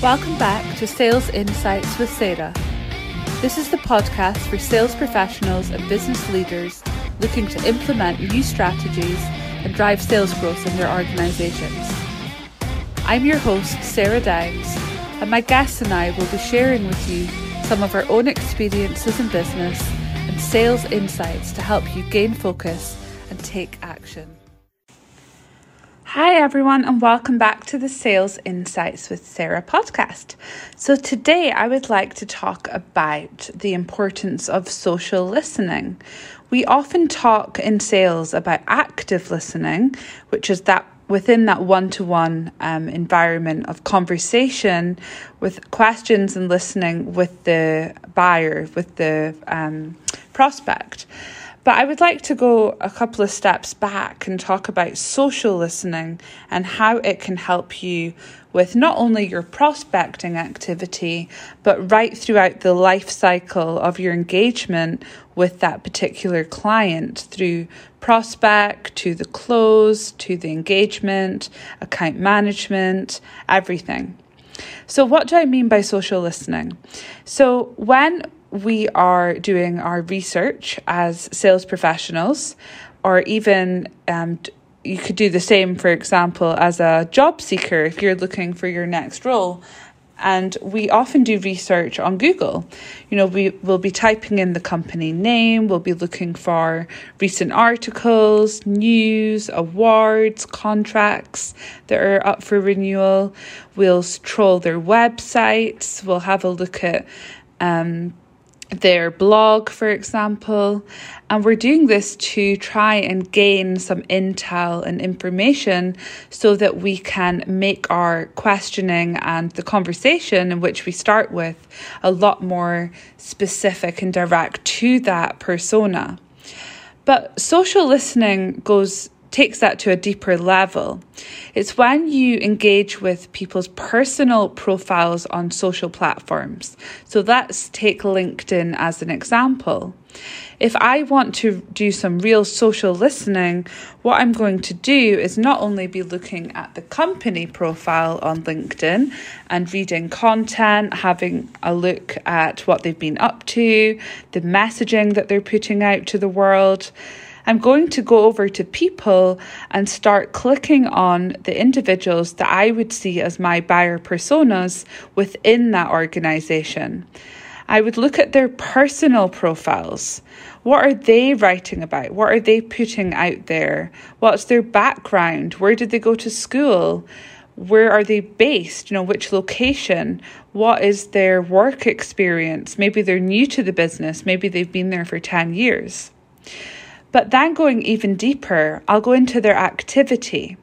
Welcome back to Sales Insights with Sarah. This is the podcast for sales professionals and business leaders looking to implement new strategies and drive sales growth in their organisations. I'm your host, Sarah Downs, and my guests and I will be sharing with you some of our own experiences in business and sales insights to help you gain focus and take action. Hi, everyone, and welcome back to the Sales Insights with Sarah podcast. So, today I would like to talk about the importance of social listening. We often talk in sales about active listening, which is that within that one to one environment of conversation with questions and listening with the buyer, with the um, prospect. But I would like to go a couple of steps back and talk about social listening and how it can help you with not only your prospecting activity, but right throughout the life cycle of your engagement with that particular client through prospect to the close to the engagement, account management, everything. So, what do I mean by social listening? So, when we are doing our research as sales professionals, or even um, you could do the same, for example, as a job seeker if you're looking for your next role. And we often do research on Google. You know, we will be typing in the company name, we'll be looking for recent articles, news, awards, contracts that are up for renewal. We'll troll their websites, we'll have a look at um, their blog, for example. And we're doing this to try and gain some intel and information so that we can make our questioning and the conversation in which we start with a lot more specific and direct to that persona. But social listening goes takes that to a deeper level. It's when you engage with people's personal profiles on social platforms. So let's take LinkedIn as an example. If I want to do some real social listening, what I'm going to do is not only be looking at the company profile on LinkedIn and reading content, having a look at what they've been up to, the messaging that they're putting out to the world I'm going to go over to people and start clicking on the individuals that I would see as my buyer personas within that organization. I would look at their personal profiles. What are they writing about? What are they putting out there? What's their background? Where did they go to school? Where are they based? You know, which location? What is their work experience? Maybe they're new to the business. Maybe they've been there for 10 years. But then going even deeper, I'll go into their activity.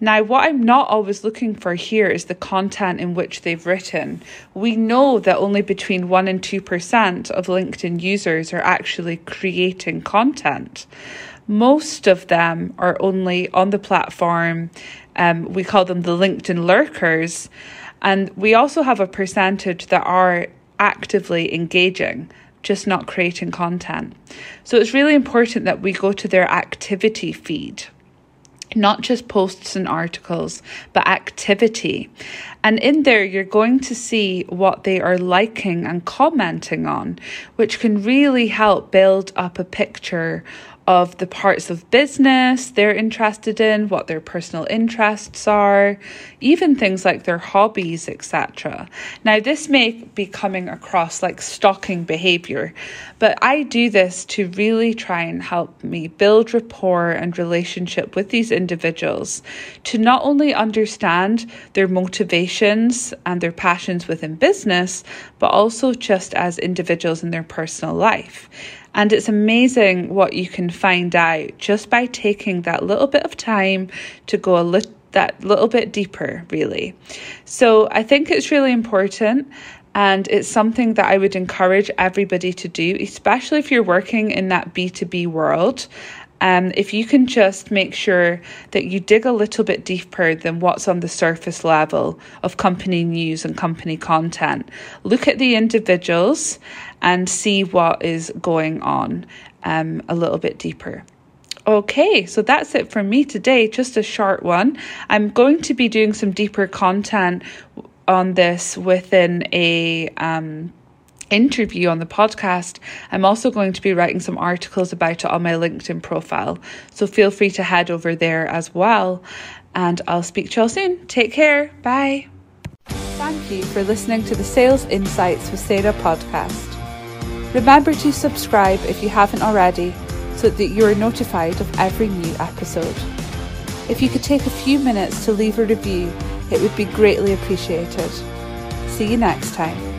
Now, what I'm not always looking for here is the content in which they've written. We know that only between 1% and 2% of LinkedIn users are actually creating content. Most of them are only on the platform, um, we call them the LinkedIn lurkers. And we also have a percentage that are actively engaging just not creating content. So it's really important that we go to their activity feed not just posts and articles, but activity. And in there, you're going to see what they are liking and commenting on, which can really help build up a picture of the parts of business they're interested in, what their personal interests are, even things like their hobbies, etc. Now, this may be coming across like stalking behavior, but I do this to really try and help me build rapport and relationship with these individuals to not only understand their motivations and their passions within business, but also just as individuals in their personal life. And it's amazing what you can find out just by taking that little bit of time to go a little that little bit deeper, really. So I think it's really important. And it's something that I would encourage everybody to do, especially if you're working in that B2B world um, if you can just make sure that you dig a little bit deeper than what's on the surface level of company news and company content, look at the individuals and see what is going on um, a little bit deeper. Okay, so that's it for me today, just a short one. I'm going to be doing some deeper content on this within a um, interview on the podcast, I'm also going to be writing some articles about it on my LinkedIn profile. So feel free to head over there as well. And I'll speak to you all soon. Take care. Bye. Thank you for listening to the Sales Insights with Sarah podcast. Remember to subscribe if you haven't already so that you are notified of every new episode. If you could take a few minutes to leave a review, it would be greatly appreciated. See you next time.